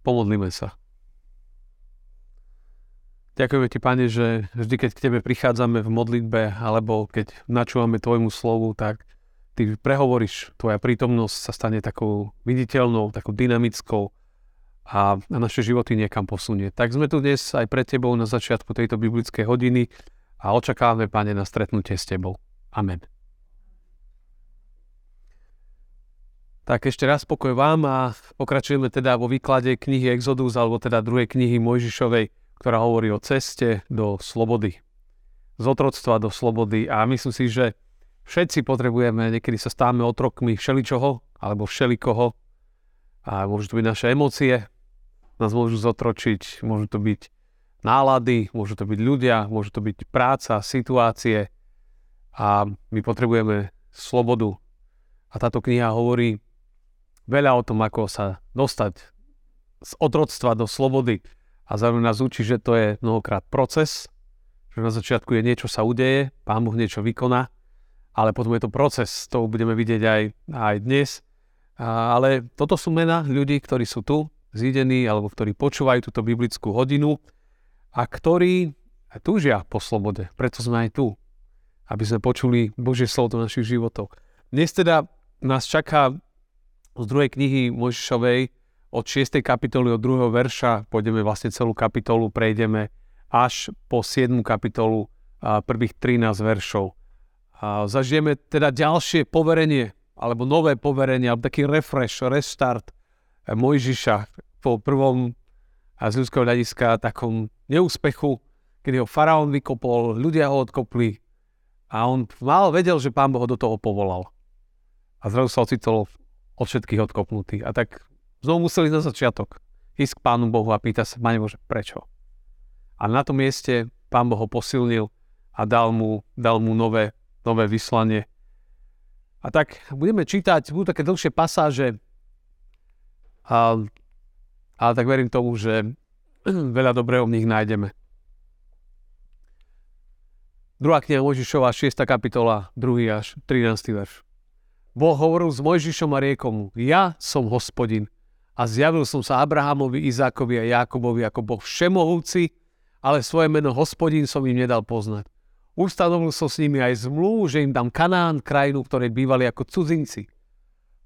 Pomodlíme sa. Ďakujeme Ti, Pane, že vždy, keď k Tebe prichádzame v modlitbe alebo keď načúvame Tvojmu slovu, tak Ty prehovoríš, Tvoja prítomnosť sa stane takou viditeľnou, takou dynamickou a, a naše životy niekam posunie. Tak sme tu dnes aj pred Tebou na začiatku tejto biblickej hodiny a očakávame, Pane, na stretnutie s Tebou. Amen. Tak ešte raz pokoj vám a pokračujeme teda vo výklade knihy Exodus, alebo teda druhej knihy Mojžišovej, ktorá hovorí o ceste do slobody. Z otroctva do slobody a myslím si, že všetci potrebujeme, niekedy sa stávame otrokmi všeličoho alebo všelikoho a môžu to byť naše emócie, nás môžu zotročiť, môžu to byť nálady, môžu to byť ľudia, môžu to byť práca, situácie a my potrebujeme slobodu. A táto kniha hovorí veľa o tom, ako sa dostať z otroctva do slobody. A zároveň nás učí, že to je mnohokrát proces, že na začiatku je niečo sa udeje, Pán Boh niečo vykoná, ale potom je to proces, to budeme vidieť aj, aj dnes. A, ale toto sú mena ľudí, ktorí sú tu, zídení, alebo ktorí počúvajú túto biblickú hodinu a ktorí túžia po slobode. Preto sme aj tu, aby sme počuli Božie slovo do našich životov. Dnes teda nás čaká z druhej knihy Mojžišovej od 6. kapitoly, od 2. verša, pôjdeme vlastne celú kapitolu, prejdeme až po 7. kapitolu a prvých 13 veršov. A zažijeme teda ďalšie poverenie, alebo nové poverenie, alebo taký refresh, restart Mojžiša po prvom a z ľudského hľadiska takom neúspechu, kedy ho faraón vykopol, ľudia ho odkopli a on mal vedel, že pán Boh ho do toho povolal. A zrazu sa ocitol od všetkých odkopnutý. A tak znovu museli na začiatok ísť k Pánu Bohu a pýta sa, Pane Bože, prečo? A na tom mieste Pán Boh ho posilnil a dal mu, dal mu nové, nové vyslanie. A tak budeme čítať, budú také dlhšie pasáže, a, ale tak verím tomu, že veľa dobrého v nich nájdeme. Druhá kniha Možišova, 6. kapitola, 2. až 13. verš. Boh hovoril s Mojžišom a riekom mu, ja som hospodin a zjavil som sa Abrahamovi, Izákovi a Jákobovi ako Boh všemohúci, ale svoje meno hospodin som im nedal poznať. Ustanovil som s nimi aj zmluvu, že im dám Kanán, krajinu, ktoré bývali ako cudzinci.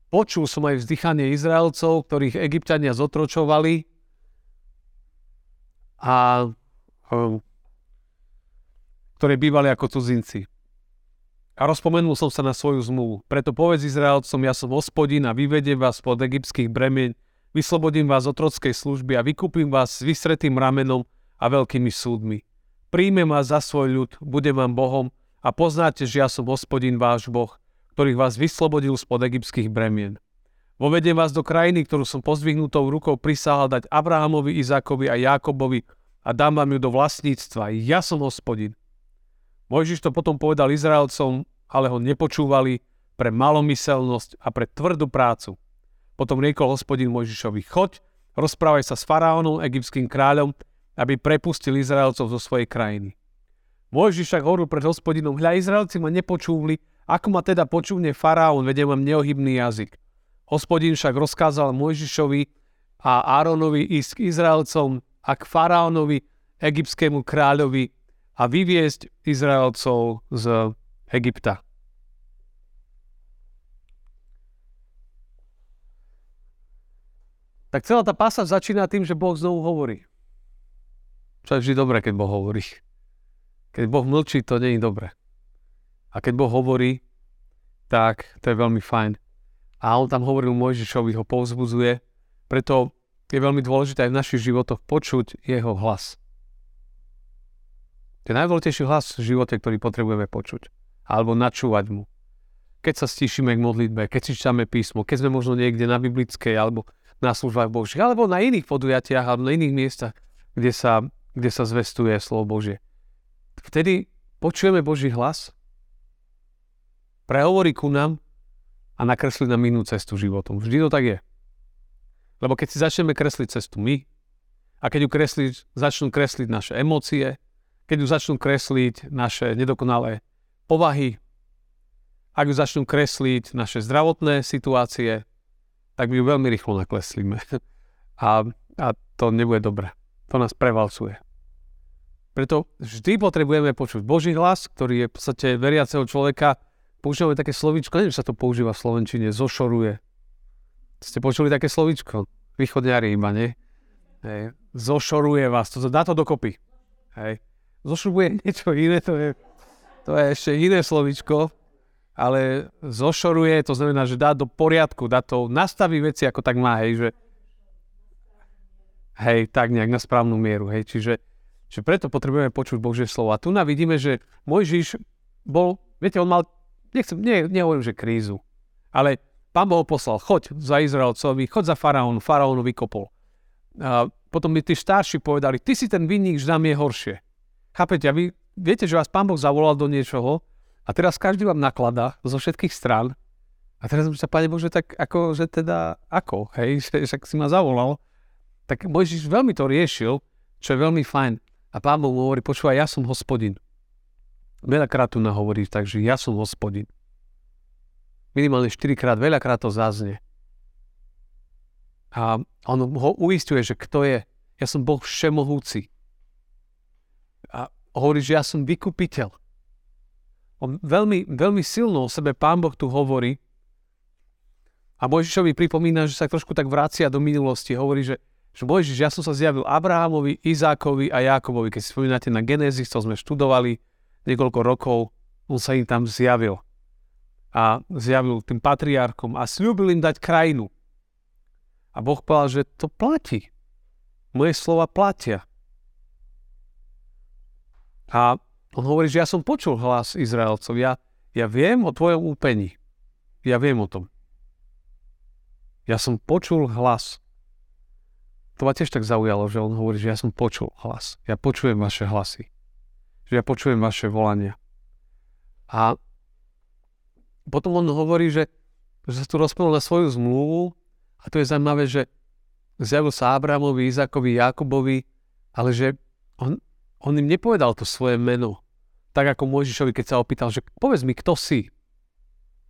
Počul som aj vzdychanie Izraelcov, ktorých egyptiania zotročovali a hm, ktoré bývali ako cudzinci. A rozpomenul som sa na svoju zmluvu. Preto povedz Izraelcom, ja som hospodin a vyvediem vás pod egyptských bremien, vyslobodím vás od trockej služby a vykúpim vás s vysretým ramenom a veľkými súdmi. Príjmem vás za svoj ľud, budem vám Bohom a poznáte, že ja som hospodin váš Boh, ktorý vás vyslobodil spod egyptských bremien. Vovediem vás do krajiny, ktorú som pozdvihnutou rukou prisahal dať Abrahamovi, Izákovi a Jákobovi a dám vám ju do vlastníctva. Ja som hospodin. Mojžiš to potom povedal Izraelcom, ale ho nepočúvali pre malomyselnosť a pre tvrdú prácu. Potom riekol hospodin Mojžišovi, choď, rozprávaj sa s faraónom, egyptským kráľom, aby prepustil Izraelcov zo svojej krajiny. Mojžiš však hovoril pred hospodinom, hľa Izraelci ma nepočúvli, ako ma teda počúvne faraón, vedie mám neohybný jazyk. Hospodin však rozkázal Mojžišovi a Áronovi ísť k Izraelcom a k faraónovi, egyptskému kráľovi a vyviesť Izraelcov z Egypta. Tak celá tá pása začína tým, že Boh znovu hovorí. Čo je vždy dobré, keď Boh hovorí. Keď Boh mlčí, to nie je dobré. A keď Boh hovorí, tak to je veľmi fajn. A on tam hovoril Mojžišovi, ho povzbudzuje, preto je veľmi dôležité aj v našich životoch počuť jeho hlas. Je najdôležitejší hlas v živote, ktorý potrebujeme počuť. Alebo načúvať mu. Keď sa stíšime k modlitbe, keď si čítame písmo, keď sme možno niekde na biblickej alebo na službách Božích, alebo na iných podujatiach alebo na iných miestach, kde sa, kde sa zvestuje slovo Božie. Vtedy počujeme Boží hlas, prehovorí ku nám a nakreslí nám inú cestu životom. Vždy to tak je. Lebo keď si začneme kresliť cestu my, a keď ju kresliť, začnú kresliť naše emócie, keď ju začnú kresliť naše nedokonalé povahy, ak ju začnú kresliť naše zdravotné situácie, tak my ju veľmi rýchlo nakreslíme. A A to nebude dobre. To nás prevalcuje. Preto vždy potrebujeme počuť Boží hlas, ktorý je v podstate veriaceho človeka. Používame také slovíčko, neviem, sa to používa v Slovenčine, zošoruje. Ste počuli také slovíčko? Východňari iba, nie? Hej. Zošoruje vás, to dá to dokopy. Hej. Zošoruje niečo iné, to je, to je ešte iné slovíčko, ale zošoruje, to znamená, že dá do poriadku, dá to, nastaví veci ako tak má, hej, že hej, tak nejak na správnu mieru, hej, čiže Čiže preto potrebujeme počuť Božie slovo. A tu na vidíme, že Mojžiš bol, viete, on mal, nechcem, nie, nehovorím, že krízu, ale pán Boh poslal, choď za Izraelcovi, choď za faraón, faraónu vykopol. A potom mi tí starší povedali, ty si ten vinník, že nám je horšie. Chápete, a vy viete, že vás pán Boh zavolal do niečoho a teraz každý vám nakladá zo všetkých strán a teraz sa, Pane Bože, tak ako, že teda, ako, hej, však si ma zavolal. Tak Mojžiš veľmi to riešil, čo je veľmi fajn. A pán Boh hovorí, počúvaj, ja som hospodin. Veľakrát tu hovorí, takže ja som hospodin. Minimálne 4 krát, veľakrát to zaznie. A on ho uistuje, že kto je. Ja som Boh všemohúci. Hovorí, že ja som vykupiteľ. On veľmi, veľmi silno o sebe pán Boh tu hovorí. A Mojžišovi pripomína, že sa trošku tak vracia do minulosti. Hovorí, že že Mojžiš, ja som sa zjavil Abrahamovi, Izákovi a Jákobovi. Keď si spomínate na Genézis, to sme študovali niekoľko rokov, on sa im tam zjavil. A zjavil tým patriarchom a slúbil im dať krajinu. A Boh povedal, že to platí. Moje slova platia. A on hovorí, že ja som počul hlas Izraelcov. Ja, ja viem o tvojom úpení. Ja viem o tom. Ja som počul hlas to ma tiež tak zaujalo, že on hovorí, že ja som počul hlas. Ja počujem vaše hlasy. Že ja počujem vaše volania. A potom on hovorí, že, že sa tu rozprával na svoju zmluvu a to je zaujímavé, že zjavil sa Abrahamovi, Izakovi, Jakubovi, ale že on, on im nepovedal to svoje meno. Tak ako Mojžišovi, keď sa opýtal, že povedz mi, kto si.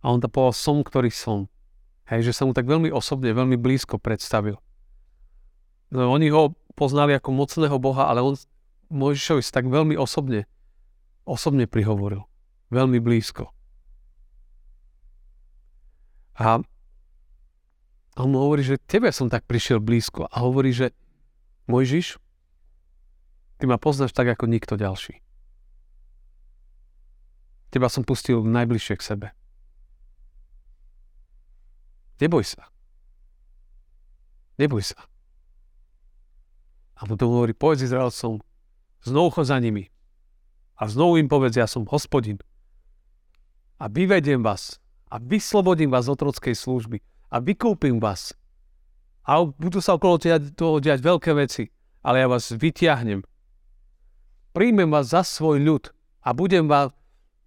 A on to povedal, som, ktorý som. Hej, že sa mu tak veľmi osobne, veľmi blízko predstavil. No, oni ho poznali ako mocného Boha, ale on Mojžišovi sa tak veľmi osobne, osobne prihovoril. Veľmi blízko. A on mu hovorí, že tebe som tak prišiel blízko. A hovorí, že Mojžiš, ty ma poznáš tak ako nikto ďalší. Teba som pustil najbližšie k sebe. Neboj sa. Neboj sa. A potom hovorí, povedz Izraelcom, znovu chod za nimi. A znovu im povedz, ja som hospodin. A vyvediem vás. A vyslobodím vás z otrockej služby. A vykúpim vás. A budú sa okolo toho diať veľké veci. Ale ja vás vytiahnem. Príjmem vás za svoj ľud. A budem vás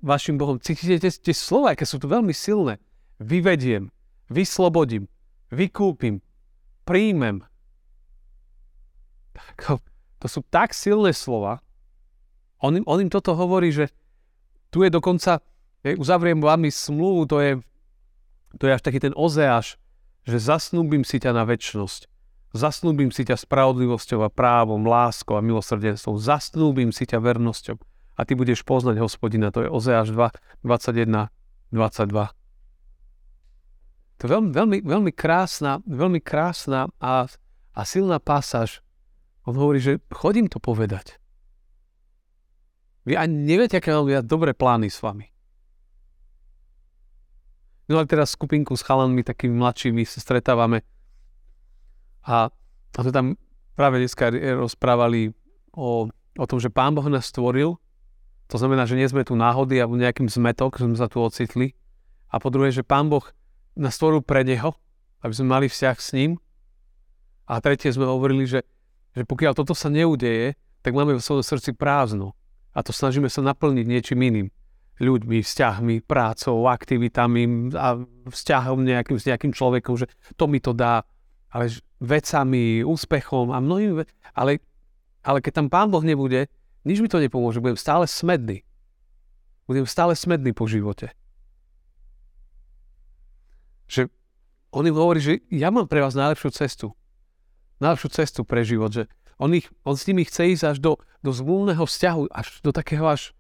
vašim Bohom. Cítite tie slova, aké sú tu veľmi silné. Vyvediem. Vyslobodím. Vykúpim. Príjmem to sú tak silné slova. On im, on im toto hovorí, že tu je dokonca, je, uzavriem vami smluvu, to je, to je až taký ten ozeáš, že zasnúbim si ťa na väčšnosť. Zasnúbim si ťa spravodlivosťou a právom, láskou a milosrdenstvom. Zasnúbim si ťa vernosťou. A ty budeš poznať hospodina. To je Ozeáš 2, 21, 22. To je veľmi, veľmi, veľmi krásna, veľmi krásna a, a silná pasáž on hovorí, že chodím to povedať. Vy ani neviete, aké mám ja dobré plány s vami. No ale teraz skupinku s chalanmi, takými mladšími, sa stretávame. A, to tam práve dneska rozprávali o, o tom, že Pán Boh nás stvoril. To znamená, že nie sme tu náhody alebo nejakým zmetok, že sme sa tu ocitli. A po druhé, že Pán Boh nás stvoril pre Neho, aby sme mali vzťah s ním. A tretie sme hovorili, že že pokiaľ toto sa neudeje, tak máme v svojom srdci prázdno. A to snažíme sa naplniť niečím iným. Ľuďmi, vzťahmi, prácou, aktivitami a vzťahom nejakým, s nejakým človekom, že to mi to dá. Ale vecami, úspechom a mnohým ve- ale, ale keď tam Pán Boh nebude, nič mi to nepomôže. Budem stále smedný. Budem stále smedný po živote. Že on im hovorí, že ja mám pre vás najlepšiu cestu. najlepšiu cestu pre život, že on, ich, on s nimi chce ísť až do, do zmluvného vzťahu, až do takého až,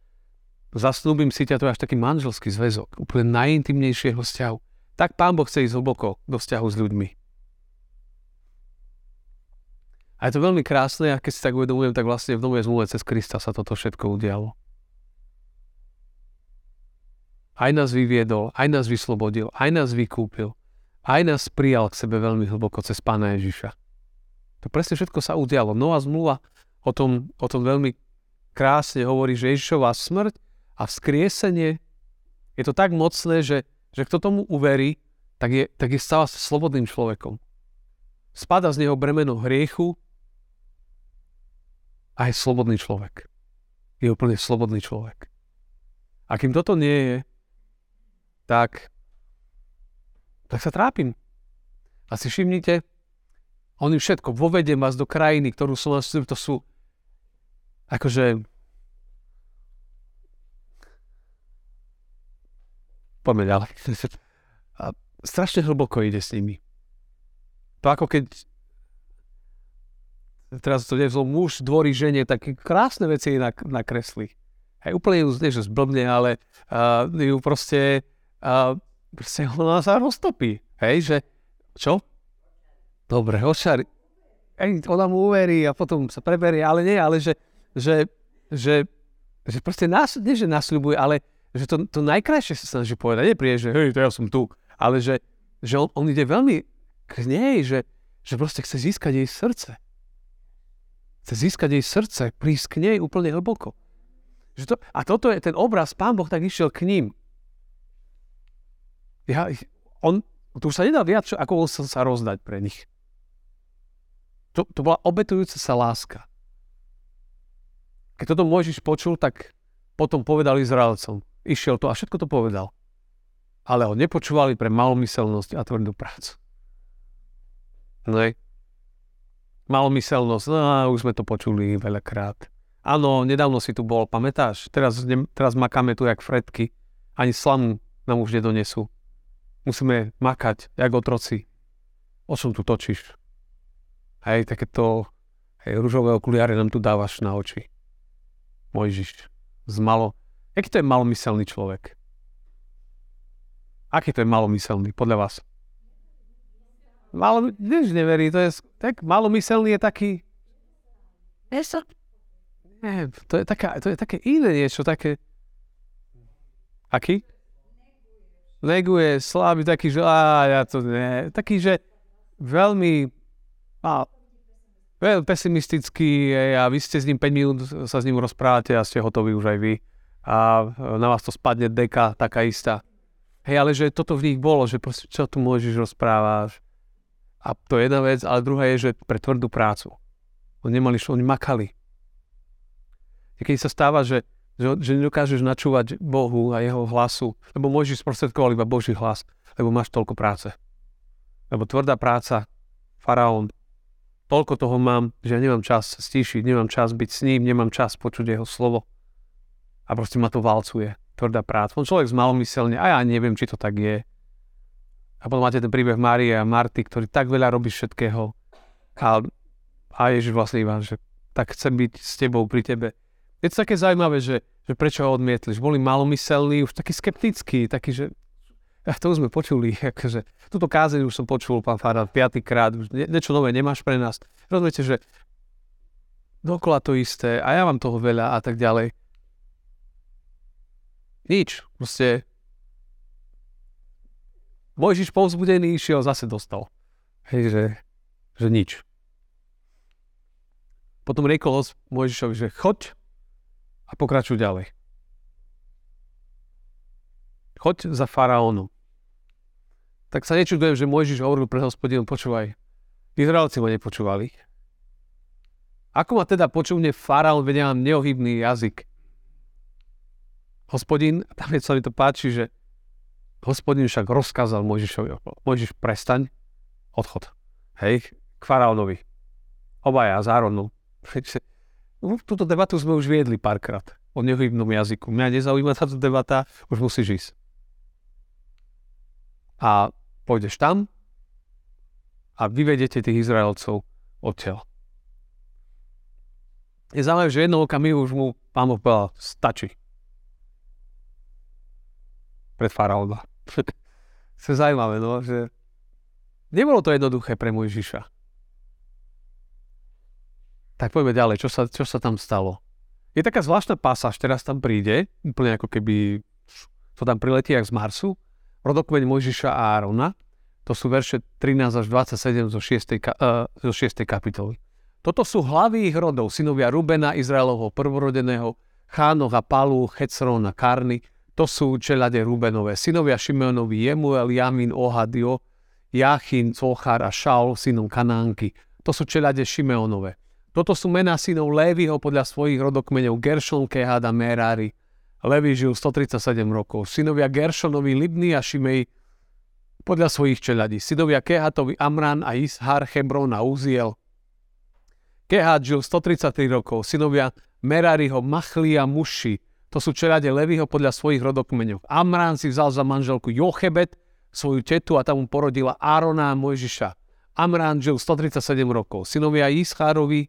zasnúbim si ťa, to je až taký manželský zväzok, úplne najintimnejšieho vzťahu. Tak Pán Boh chce ísť hlboko do vzťahu s ľuďmi. A je to veľmi krásne a keď si tak uvedomujem, tak vlastne v Novej zmluve cez Krista sa toto všetko udialo. Aj nás vyviedol, aj nás vyslobodil, aj nás vykúpil, aj nás prijal k sebe veľmi hlboko cez Pána Ježiša. To presne všetko sa udialo. Nová zmluva o tom, o tom veľmi krásne hovorí, že Ježišová smrť a vzkriesenie je to tak mocné, že, že kto tomu uverí, tak je, tak je sa slobodným človekom. Spada z neho bremeno hriechu a je slobodný človek. Je úplne slobodný človek. A kým toto nie je, tak, tak sa trápim. A si všimnite, on im všetko, vovedem vás do krajiny, ktorú som vás, to sú akože poďme ďalej. A strašne hlboko ide s nimi. To ako keď teraz to nevzol muž dvorí žene, také krásne veci nak, nakreslí. Hej, úplne ju, že zblbne, ale uh, ju proste, uh, proste ona sa roztopí. Hej, že čo? Dobre, ošari. Hej, ona mu uverí a potom sa preberie, ale nie, ale že, že, že, že proste nás, nie že nasľubuje, ale že to, to najkrajšie sa snaží povedať. Nie príde, že hej, to ja som tu, ale že, že on, on ide veľmi k nej, že, že proste chce získať jej srdce. Chce získať jej srdce, prísť k nej úplne hlboko. Že to, a toto je ten obraz, pán Boh tak išiel k ním. Ja, on, tu sa nedá viac, ako on sa, sa rozdať pre nich. To, to bola obetujúca sa láska. Keď toto Mojžiš počul, tak potom povedal Izraelcom. Išiel to a všetko to povedal. Ale ho nepočúvali pre malomyselnosť a tvrdú prácu. No malomyselnosť, no už sme to počuli veľakrát. Áno, nedávno si tu bol, pamätáš? Teraz, ne, teraz makáme tu jak fredky. Ani slamu nám už nedonesú. Musíme makať, jak otroci. O čom tu točíš? Hej, takéto hej, rúžové okuliare nám tu dávaš na oči. Mojžiš. Z malo... Jaký to je malomyselný človek? Aký to je malomyselný, podľa vás? Malo, než neverí, to je tak malomyselný je taký... Nie, to je, taká, to je také iné niečo, také... Aký? Neguje, slabý, taký, že á, ja to nie. Taký, že veľmi a, veľmi pesimistický a vy ste s ním 5 minút sa s ním rozprávate a ste hotoví už aj vy. A na vás to spadne deka, taká istá. Hej, ale že toto v nich bolo, že proste čo tu môžeš rozprávať, a to je jedna vec, ale druhá je, že pre tvrdú prácu. Oni nemali, oni makali. Keď sa stáva, že, že, že nedokážeš načúvať Bohu a jeho hlasu, lebo môžeš sprostredkovať iba Boží hlas, lebo máš toľko práce. Lebo tvrdá práca, faraón, toľko toho mám, že ja nemám čas stíšiť, nemám čas byť s ním, nemám čas počuť jeho slovo. A proste ma to valcuje. Tvrdá práca. On človek zmalomyselne, a ja neviem, či to tak je. A potom máte ten príbeh Márie a Marty, ktorý tak veľa robí všetkého. A, a Ježiš vlastne Ivan, že tak chcem byť s tebou pri tebe. Je to také zaujímavé, že, že prečo ho odmietli. Že boli malomyselní, už takí skeptickí, takí, že a to už sme počuli, akože, túto kázeň už som počul, pán Farad, piatýkrát, už nie, niečo nové nemáš pre nás. Rozumiete, že dokola to isté a ja mám toho veľa a tak ďalej. Nič, proste Mojžiš povzbudený išiel, zase dostal. Hej, že, že nič. Potom riekol Mojžišovi, že choď a pokračuj ďalej. Choď za faraónu. Tak sa nečudujem, že Mojžiš hovoril pre hospodinom, počúvaj, Izraelci ma nepočúvali. Ako ma teda počúvne faraón, vedia mám neohybný jazyk. Hospodin, tam je, sa mi to páči, že Hospodin však rozkázal Mojžišovi, Mojžiš prestaň, odchod. Hej, k faraónovi. Obaja, zároveň. Túto debatu sme už viedli párkrát o neohybnom jazyku. Mňa nezaujíma táto debata, už musíš ísť. A pôjdeš tam a vyvedete tých Izraelcov odtiaľ. Je zaujímavé, že jednou okamihu už mu pán Boh povedal, stačí. Pred faraóna. to je zaujímavé, no, že nebolo to jednoduché pre Mojžiša. Tak poďme ďalej, čo sa, čo sa tam stalo. Je taká zvláštna pasáž, teraz tam príde, úplne ako keby to tam priletí jak z Marsu, rodokmeň Mojžiša a Árona, to sú verše 13 až 27 zo 6. Uh, zo 6. kapitoly. Toto sú hlavy ich rodov, synovia Rubena, Izraelovho prvorodeného, Chánoch a Palu, Hecron a Karny. To sú čelade Rubenové. Synovia Šimeonovi, Jemuel, Jamin, Ohadio, Jachin, Cochar a Šaul, synom Kanánky. To sú čelade Šimeonové. Toto sú mená synov Lévyho podľa svojich rodokmeňov Gershon, Kehad a Merari. Levi žil 137 rokov. Synovia Gershonovi, Libny a Šimej podľa svojich čeladí. Synovia Kehatovi, Amran a Ishar, Hebron a Uziel. Kehat žil 133 rokov, synovia Merariho, Machli a Muši, to sú čelade Levyho podľa svojich rodokmeňov. Amrán si vzal za manželku Jochebet, svoju tetu a tam mu porodila Árona a Mojžiša. Amrán žil 137 rokov. Synovia Ischarovi,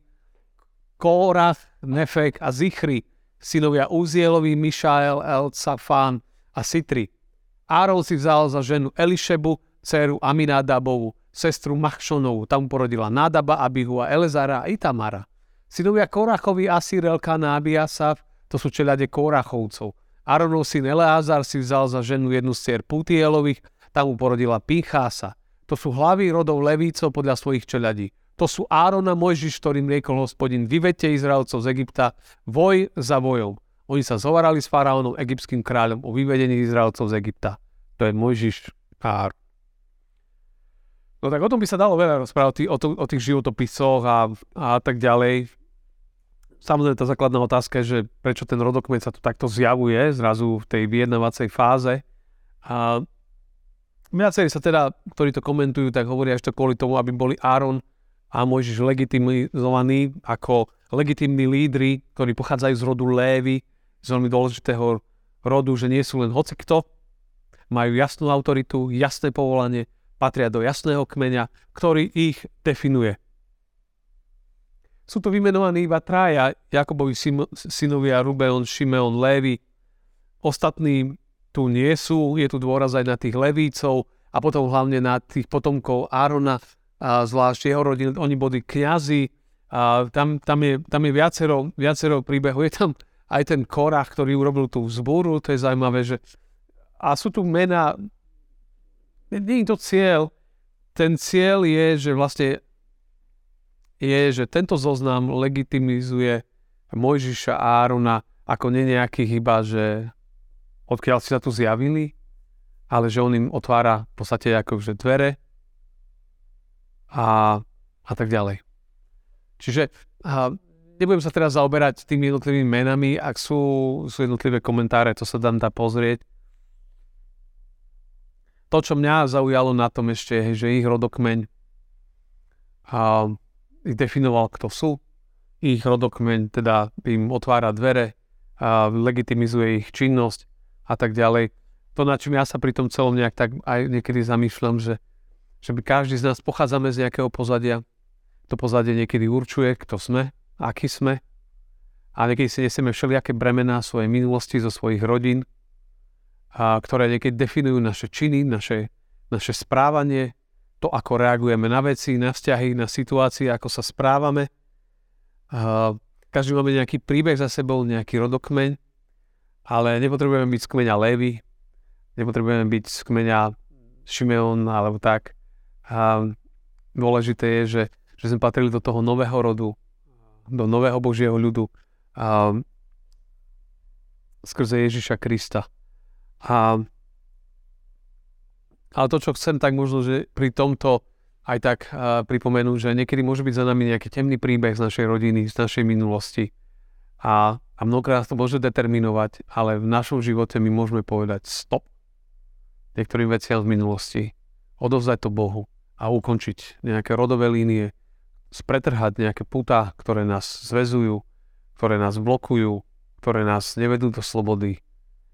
Kórach, Nefek a Zichri, synovia Uzielovi, Mišael, El, Safán a Sitri. Áron si vzal za ženu Elišebu, dceru Aminadabovu, sestru Machšonovú. Tam porodila Nadaba, Abihu a Elezara a Itamara. Synovia Korachovi, Asir, Elkana, Abiasav, to sú čeľade Korachovcov. Aronov syn Eleazar si vzal za ženu jednu z cier Putielových, tam mu porodila Pinchása. To sú hlavy rodov Levícov podľa svojich čeľadí. To sú Árona Mojžiš, ktorým riekol hospodin, vyvete Izraelcov z Egypta, voj za vojom. Oni sa zovarali s faraónom, egyptským kráľom o vyvedení Izraelcov z Egypta. To je Mojžiš a Áron. No tak o tom by sa dalo veľa rozprávať, o, o tých životopisoch a, a tak ďalej. Samozrejme tá základná otázka je, že prečo ten rodokmeň sa tu takto zjavuje zrazu v tej vyjednávacej fáze. A viacerí sa teda, ktorí to komentujú, tak hovoria ešte kvôli tomu, aby boli Áron a Mojžiš legitimizovaní ako legitimní lídry, ktorí pochádzajú z rodu Lévy, z veľmi dôležitého rodu, že nie sú len hocikto, majú jasnú autoritu, jasné povolanie, patria do jasného kmeňa, ktorý ich definuje. Sú to vymenovaní iba traja, Jakobovi synovia Rubeon, Šimeon, Lévy. Ostatní tu nie sú, je tu dôraz aj na tých Levícov a potom hlavne na tých potomkov Árona, a zvlášť jeho rodiny, oni boli kňazi, a tam, tam, je, tam je viacero, viacero príbehov. Je tam aj ten Korach, ktorý urobil tú vzbúru, to je zaujímavé, že a sú tu mená nie je to cieľ. Ten cieľ je, že vlastne je, že tento zoznam legitimizuje Mojžiša a Árona ako nie nejaký chyba, že odkiaľ si sa tu zjavili, ale že on im otvára v podstate akože dvere a, a tak ďalej. Čiže a, nebudem sa teraz zaoberať tými jednotlivými menami, ak sú, sú jednotlivé komentáre, to sa dám dá pozrieť to, čo mňa zaujalo na tom ešte, je, že ich rodokmeň a, ich definoval, kto sú. Ich rodokmeň teda im otvára dvere, a legitimizuje ich činnosť a tak ďalej. To, na čím ja sa pri tom celom nejak tak aj niekedy zamýšľam, že, že my každý z nás pochádzame z nejakého pozadia. To pozadie niekedy určuje, kto sme, aký sme. A niekedy si nesieme všelijaké bremená svojej minulosti, zo svojich rodín, a ktoré niekedy definujú naše činy, naše, naše správanie, to, ako reagujeme na veci, na vzťahy, na situácie, ako sa správame. Každý máme nejaký príbeh za sebou, nejaký rodokmeň, ale nepotrebujeme byť z kmeňa Lévy, nepotrebujeme byť z kmeňa Šimeon alebo tak. A dôležité je, že, že sme patrili do toho nového rodu, do nového Božieho ľudu skrze Ježiša Krista. A, ale to, čo chcem, tak možno, že pri tomto aj tak uh, pripomenúť, že niekedy môže byť za nami nejaký temný príbeh z našej rodiny, z našej minulosti. A, a mnohokrát to môže determinovať, ale v našom živote my môžeme povedať stop niektorým veciam z minulosti, odovzdať to Bohu a ukončiť nejaké rodové línie, spretrhať nejaké putá, ktoré nás zvezujú, ktoré nás blokujú, ktoré nás nevedú do slobody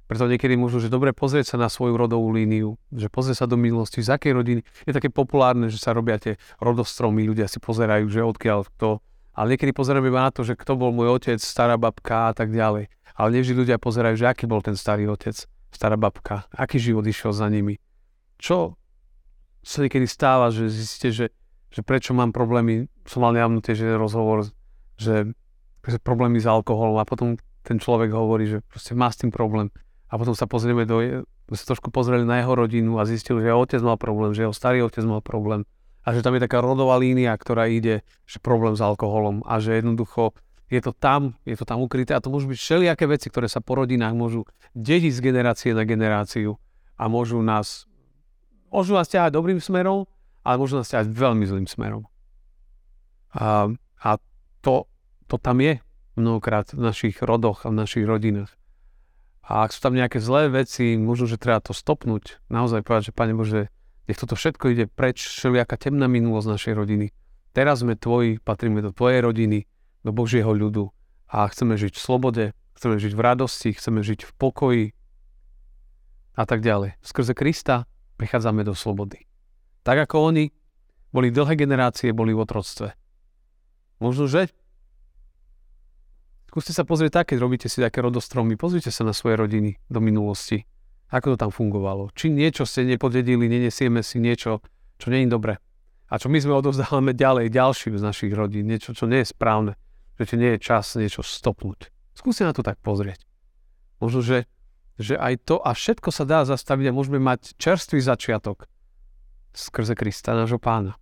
Preto niekedy môžu, že dobre pozrieť sa na svoju rodovú líniu, že pozrieť sa do minulosti, z akej rodiny. Je také populárne, že sa robia tie rodostromy, ľudia si pozerajú, že odkiaľ kto. Ale niekedy pozeráme iba na to, že kto bol môj otec, stará babka a tak ďalej. Ale nevždy ľudia pozerajú, že aký bol ten starý otec, stará babka, aký život išiel za nimi. Čo sa niekedy stáva, že zistíte, že, že prečo mám problémy, som mal nedávno tiež rozhovor, že, že problémy s alkoholom a potom ten človek hovorí, že proste má s tým problém a potom sa pozrieme do, sa trošku pozreli na jeho rodinu a zistili, že jeho otec mal problém, že jeho starý otec mal problém a že tam je taká rodová línia, ktorá ide, že problém s alkoholom a že jednoducho je to tam, je to tam ukryté a to môžu byť všelijaké veci, ktoré sa po rodinách môžu dediť z generácie na generáciu a môžu nás, môžu nás ťahať dobrým smerom, ale môžu nás ťahať veľmi zlým smerom. A, a to, to tam je mnohokrát v našich rodoch a v našich rodinách. A ak sú tam nejaké zlé veci, možno, že treba to stopnúť. Naozaj povedať, že Pane Bože, nech toto všetko ide preč, všelijaká temná minulosť našej rodiny. Teraz sme tvoji, patríme do tvojej rodiny, do Božieho ľudu a chceme žiť v slobode, chceme žiť v radosti, chceme žiť v pokoji a tak ďalej. Skrze Krista prichádzame do slobody. Tak ako oni boli dlhé generácie, boli v otroctve. Možno, že Skúste sa pozrieť tak, keď robíte si také rodostromy, pozrite sa na svoje rodiny do minulosti. Ako to tam fungovalo. Či niečo ste nepodedili, nenesieme si niečo, čo nie je dobré. A čo my sme odovzdávame ďalej, ďalším z našich rodín, niečo, čo nie je správne. Že ti nie je čas niečo stopnúť. Skúste na to tak pozrieť. Možno, že, že aj to a všetko sa dá zastaviť a môžeme mať čerstvý začiatok skrze Krista, nášho pána.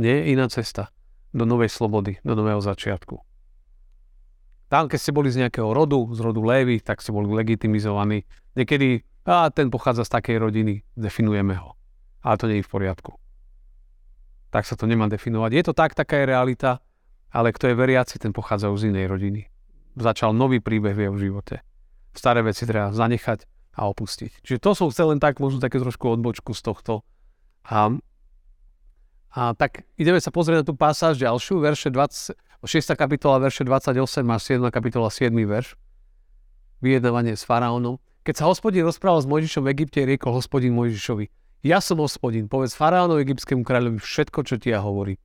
Nie je iná cesta do novej slobody, do nového začiatku. Tam, keď ste boli z nejakého rodu, z rodu Lévy, tak ste boli legitimizovaní. Niekedy, a ten pochádza z takej rodiny, definujeme ho. Ale to nie je v poriadku. Tak sa to nemá definovať. Je to tak, taká je realita, ale kto je veriaci, ten pochádza z inej rodiny. Začal nový príbeh v jeho živote. Staré veci treba zanechať a opustiť. Čiže to som chcel len tak, možno také trošku odbočku z tohto. A, a tak ideme sa pozrieť na tú pasáž ďalšiu, verše 20, 6. kapitola verše 28 a 7. kapitola 7. verš. Vyjednávanie s faraónom. Keď sa hospodin rozprával s Mojžišom v Egypte, riekol hospodin Mojžišovi, ja som hospodin, povedz faraónovi egyptskému kráľovi všetko, čo ti ja hovorí.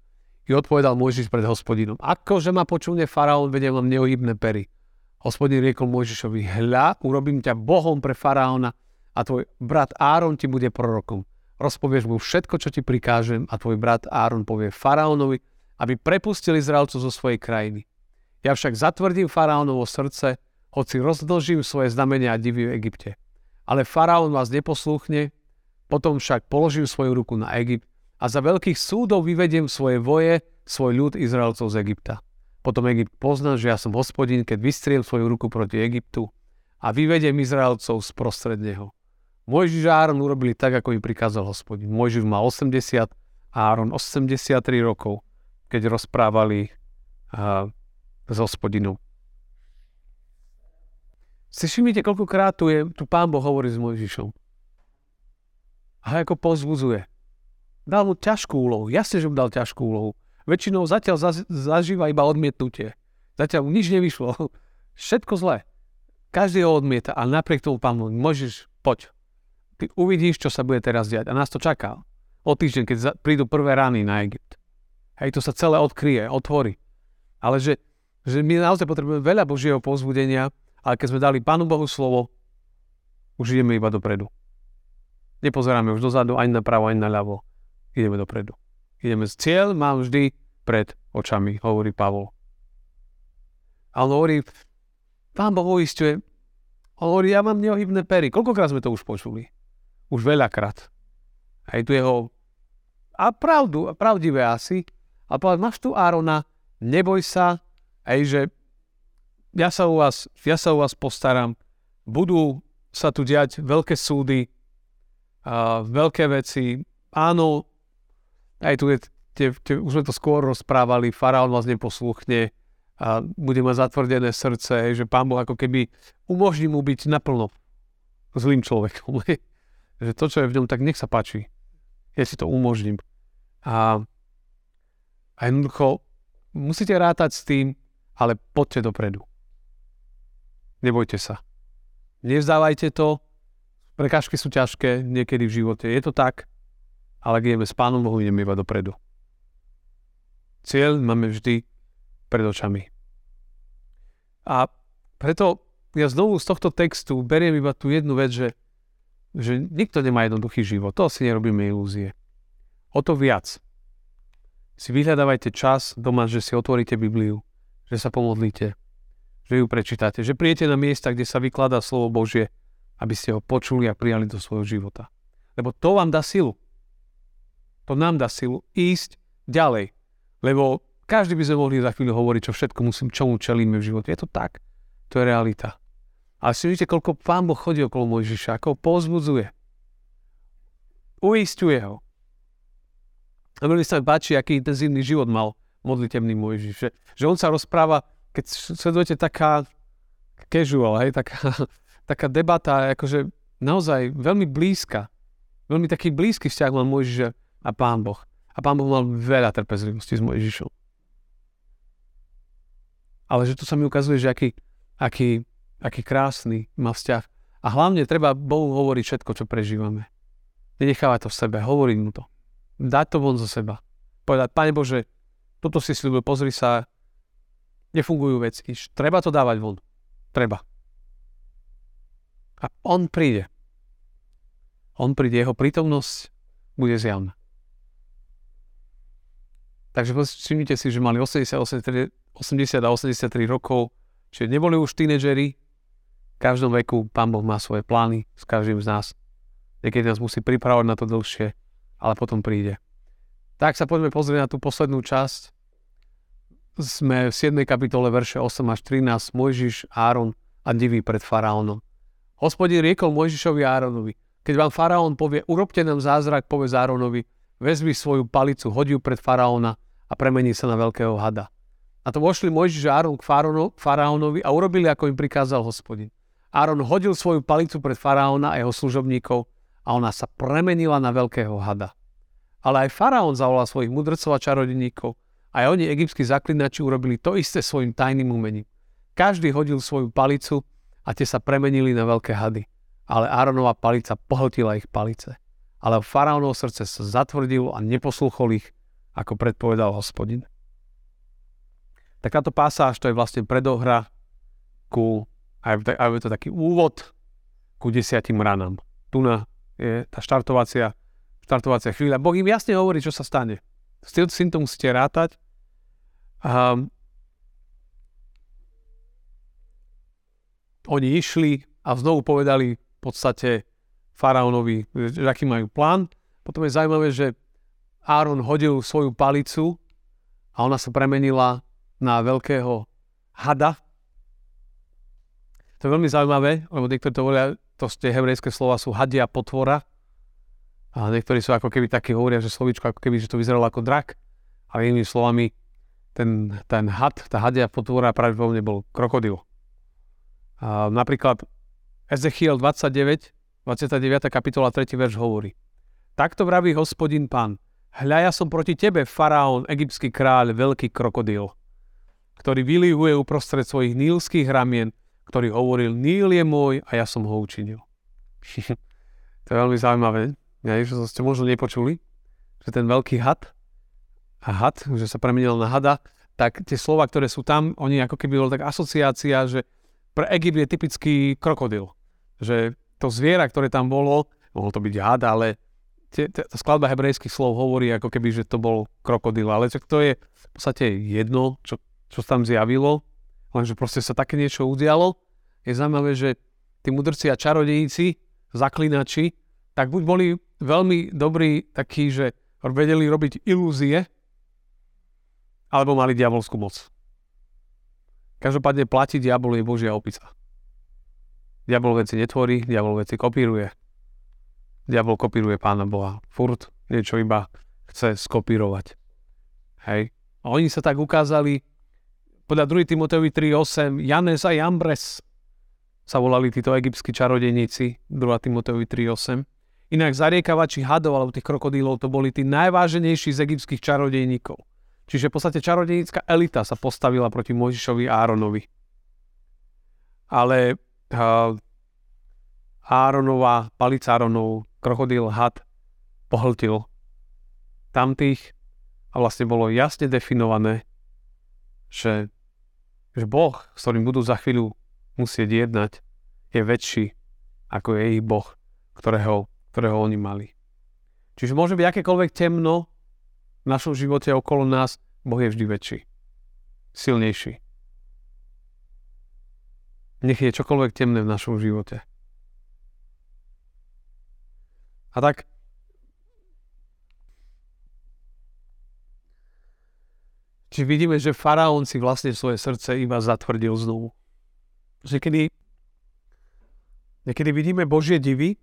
I odpovedal Mojžiš pred hospodinom, akože ma počúne faraón, vedie mám neohybné pery. Hospodin riekol Mojžišovi, hľa, urobím ťa bohom pre faraóna a tvoj brat Áron ti bude prorokom. Rozpovieš mu všetko, čo ti prikážem a tvoj brat Áron povie faraónovi, aby prepustili Izraelcov zo svojej krajiny. Ja však zatvrdím faraónovo srdce, hoci rozdlžím svoje znamenia a divy v Egypte. Ale faraón vás neposlúchne, potom však položím svoju ruku na Egypt a za veľkých súdov vyvediem svoje voje, svoj ľud Izraelcov z Egypta. Potom Egypt pozná, že ja som hospodin, keď vystriem svoju ruku proti Egyptu a vyvediem Izraelcov z prostred neho. Mojžiš a Áron urobili tak, ako im prikázal hospodin. Mojžiš mal 80 a Áron 83 rokov keď rozprávali uh, s hospodinou. Si všimnite, koľkokrát tu, je, tu pán Boh hovorí s Mojžišom. A ako pozbudzuje. Dal mu ťažkú úlohu. Jasne, že mu dal ťažkú úlohu. Väčšinou zatiaľ zažíva iba odmietnutie. Zatiaľ mu nič nevyšlo. Všetko zlé. Každý ho odmieta a napriek tomu pán Boh, môžeš, poď. Ty uvidíš, čo sa bude teraz diať. A nás to čaká. O týždeň, keď prídu prvé rány na Egypt. Hej, to sa celé odkryje, otvorí. Ale že, že my naozaj potrebujeme veľa Božieho pozbudenia, ale keď sme dali Pánu Bohu slovo, už ideme iba dopredu. Nepozeráme už dozadu, ani napravo, ani naľavo. Ideme dopredu. Ideme z cieľ, mám vždy pred očami, hovorí Pavol. A on hovorí, Pán Boh uistuje, on hovorí, ja mám neohybné pery. Koľkokrát sme to už počuli? Už veľakrát. Aj tu jeho... A pravdu, pravdivé asi, a povedal, máš tu Árona, neboj sa, aj že ja sa, u vás, ja sa u vás postaram, budú sa tu diať veľké súdy, a veľké veci. Áno, aj tu je, tie, tie, už sme to skôr rozprávali, faraón vás neposluchne a bude mať zatvrdené srdce, že pán Boh ako keby umožní mu byť naplno zlým človekom. že to, čo je v ňom, tak nech sa páči. Ja si to umožním. A a jednoducho musíte rátať s tým, ale poďte dopredu. Nebojte sa. Nevzdávajte to, prekážky sú ťažké niekedy v živote, je to tak, ale keď ideme s Pánom Bohu, ideme iba dopredu. Cieľ máme vždy pred očami. A preto ja znovu z tohto textu beriem iba tú jednu vec, že, že nikto nemá jednoduchý život. To si nerobíme ilúzie. O to viac. Si vyhľadávajte čas doma, že si otvoríte Bibliu, že sa pomodlíte, že ju prečítate, že prijete na miesta, kde sa vykladá slovo Božie, aby ste ho počuli a prijali do svojho života. Lebo to vám dá silu. To nám dá silu ísť ďalej. Lebo každý by sme mohli za chvíľu hovoriť, čo všetko musím, čomu čelíme v živote. Je to tak. To je realita. Ale si vidíte, koľko pán Boh chodí okolo Mojžiša, ako ho pozbudzuje. Uistuje ho. A veľmi sa mi páči, aký intenzívny život mal modlitebný Mojžiš. Že, že on sa rozpráva keď sledujete taká casual, hej, taká, taká debata, akože naozaj veľmi blízka, veľmi taký blízky vzťah mal Mojžiš a Pán Boh. A Pán Boh mal veľa trpezlivosti s Mojžišom. Ale že tu sa mi ukazuje, že aký, aký, aký krásny má vzťah. A hlavne treba Bohu hovoriť všetko, čo prežívame. Nenechávať to v sebe, hovoriť mu to. Dať to von zo seba. Povedať, Pane Bože, toto si slúbil, pozri sa, nefungujú veci. Treba to dávať von. Treba. A on príde. On príde, jeho prítomnosť bude zjavná. Takže všimnite si, že mali 80, 80, 80 a 83 rokov, čiže neboli už tínedžeri. V každom veku Pán Boh má svoje plány s každým z nás. Niekedy nás musí pripravovať na to dlhšie, ale potom príde. Tak sa poďme pozrieť na tú poslednú časť sme v 7. kapitole verše 8 až 13 Mojžiš, Áron a diví pred faraónom. Hospodin riekol Mojžišovi a Áronovi, keď vám faraón povie, urobte nám zázrak, povie Áronovi, vezmi svoju palicu, hodí ju pred faraóna a premení sa na veľkého hada. A to vošli Mojžiš a Áron k faraónovi a urobili, ako im prikázal hospodin. Áron hodil svoju palicu pred faraóna a jeho služobníkov a ona sa premenila na veľkého hada. Ale aj faraón zavolal svojich mudrcov a čarodeníkov aj oni, egyptskí zaklinači, urobili to isté svojim tajným umením. Každý hodil svoju palicu a tie sa premenili na veľké hady. Ale Áronova palica pohltila ich palice. Ale faraónovo srdce sa zatvrdilo a neposluchol ich, ako predpovedal hospodin. Takáto pasáž to je vlastne predohra ku, aj, aj je to taký úvod ku desiatim ranám. Tu na je tá štartovacia, štartovacia chvíľa. Boh im jasne hovorí, čo sa stane. S tým to musíte rátať. A oni išli a znovu povedali v podstate faraónovi, že aký majú plán. Potom je zaujímavé, že Áron hodil svoju palicu a ona sa premenila na veľkého hada. To je veľmi zaujímavé, lebo niektorí to volia, to tie hebrejské slova sú hadia potvora. A niektorí sú ako keby takí hovoria, že slovíčko ako keby, že to vyzeralo ako drak. A inými slovami, ten, ten had, tá hadia potvora pravdepodobne bol krokodil. A napríklad Ezechiel 29, 29. kapitola 3. verš hovorí. Takto vraví hospodin pán. Hľa ja som proti tebe, faraón, egyptský kráľ, veľký krokodil, ktorý vylihuje uprostred svojich nílských ramien, ktorý hovoril, Níl je môj a ja som ho učinil. to je veľmi zaujímavé. Ja, že ste možno nepočuli, že ten veľký had a had, že sa premenil na hada, tak tie slova, ktoré sú tam, oni ako keby boli tak asociácia, že pre Egypt je typický krokodil. Že to zviera, ktoré tam bolo, mohol to byť had, ale tá skladba hebrejských slov hovorí ako keby, že to bol krokodil. Ale to je v podstate jedno, čo, čo tam zjavilo, lenže proste sa také niečo udialo. Je zaujímavé, že tí mudrci a čarodejníci, zaklinači, tak buď boli veľmi dobrí takí, že vedeli robiť ilúzie, alebo mali diabolskú moc. Každopádne platí diabol je Božia opica. Diabol veci netvorí, diabol veci kopíruje. Diabol kopíruje Pána Boha. Furt niečo iba chce skopírovať. Hej. A oni sa tak ukázali, podľa 2. Timoteovi 3.8, Janes a Jambres sa volali títo egyptskí čarodejníci, 2. Timoteovi 3.8. Inak zariekavači hadov alebo tých krokodílov to boli tí najváženejší z egyptských čarodejníkov. Čiže v podstate čarodejnícka elita sa postavila proti Mojžišovi a Áronovi. Ale uh, Áronová, palica Áronov, krokodil, had, pohltil tamtých a vlastne bolo jasne definované, že, že Boh, s ktorým budú za chvíľu musieť jednať, je väčší ako je ich Boh, ktorého, ktorého oni mali. Čiže môže byť akékoľvek temno v našom živote okolo nás, Boh je vždy väčší, silnejší. Nech je čokoľvek temné v našom živote. A tak Čiže vidíme, že faraón si vlastne svoje srdce iba zatvrdil znovu. Že kedy, niekedy vidíme Božie divy,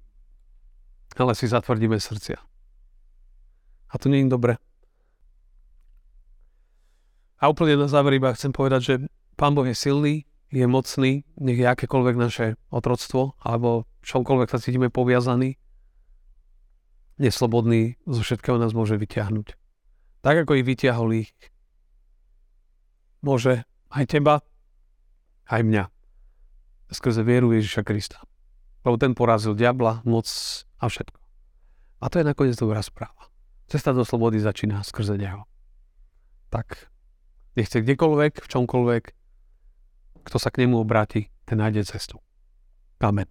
ale si zatvrdíme srdcia. A to nie je dobré. A úplne na záver iba chcem povedať, že Pán Boh je silný, je mocný, nech je akékoľvek naše otroctvo, alebo čomkoľvek sa cítime poviazaní, neslobodný, zo všetkého nás môže vyťahnuť. Tak ako ich vyťahol ich, môže aj teba, aj mňa. Skrze vieru Ježiša Krista. Lebo ten porazil diabla, moc a všetko. A to je nakoniec dobrá správa. Cesta do slobody začína skrze Neho. Tak, nechce kdekoľvek, v čomkoľvek, kto sa k nemu obráti, ten nájde cestu. Amen.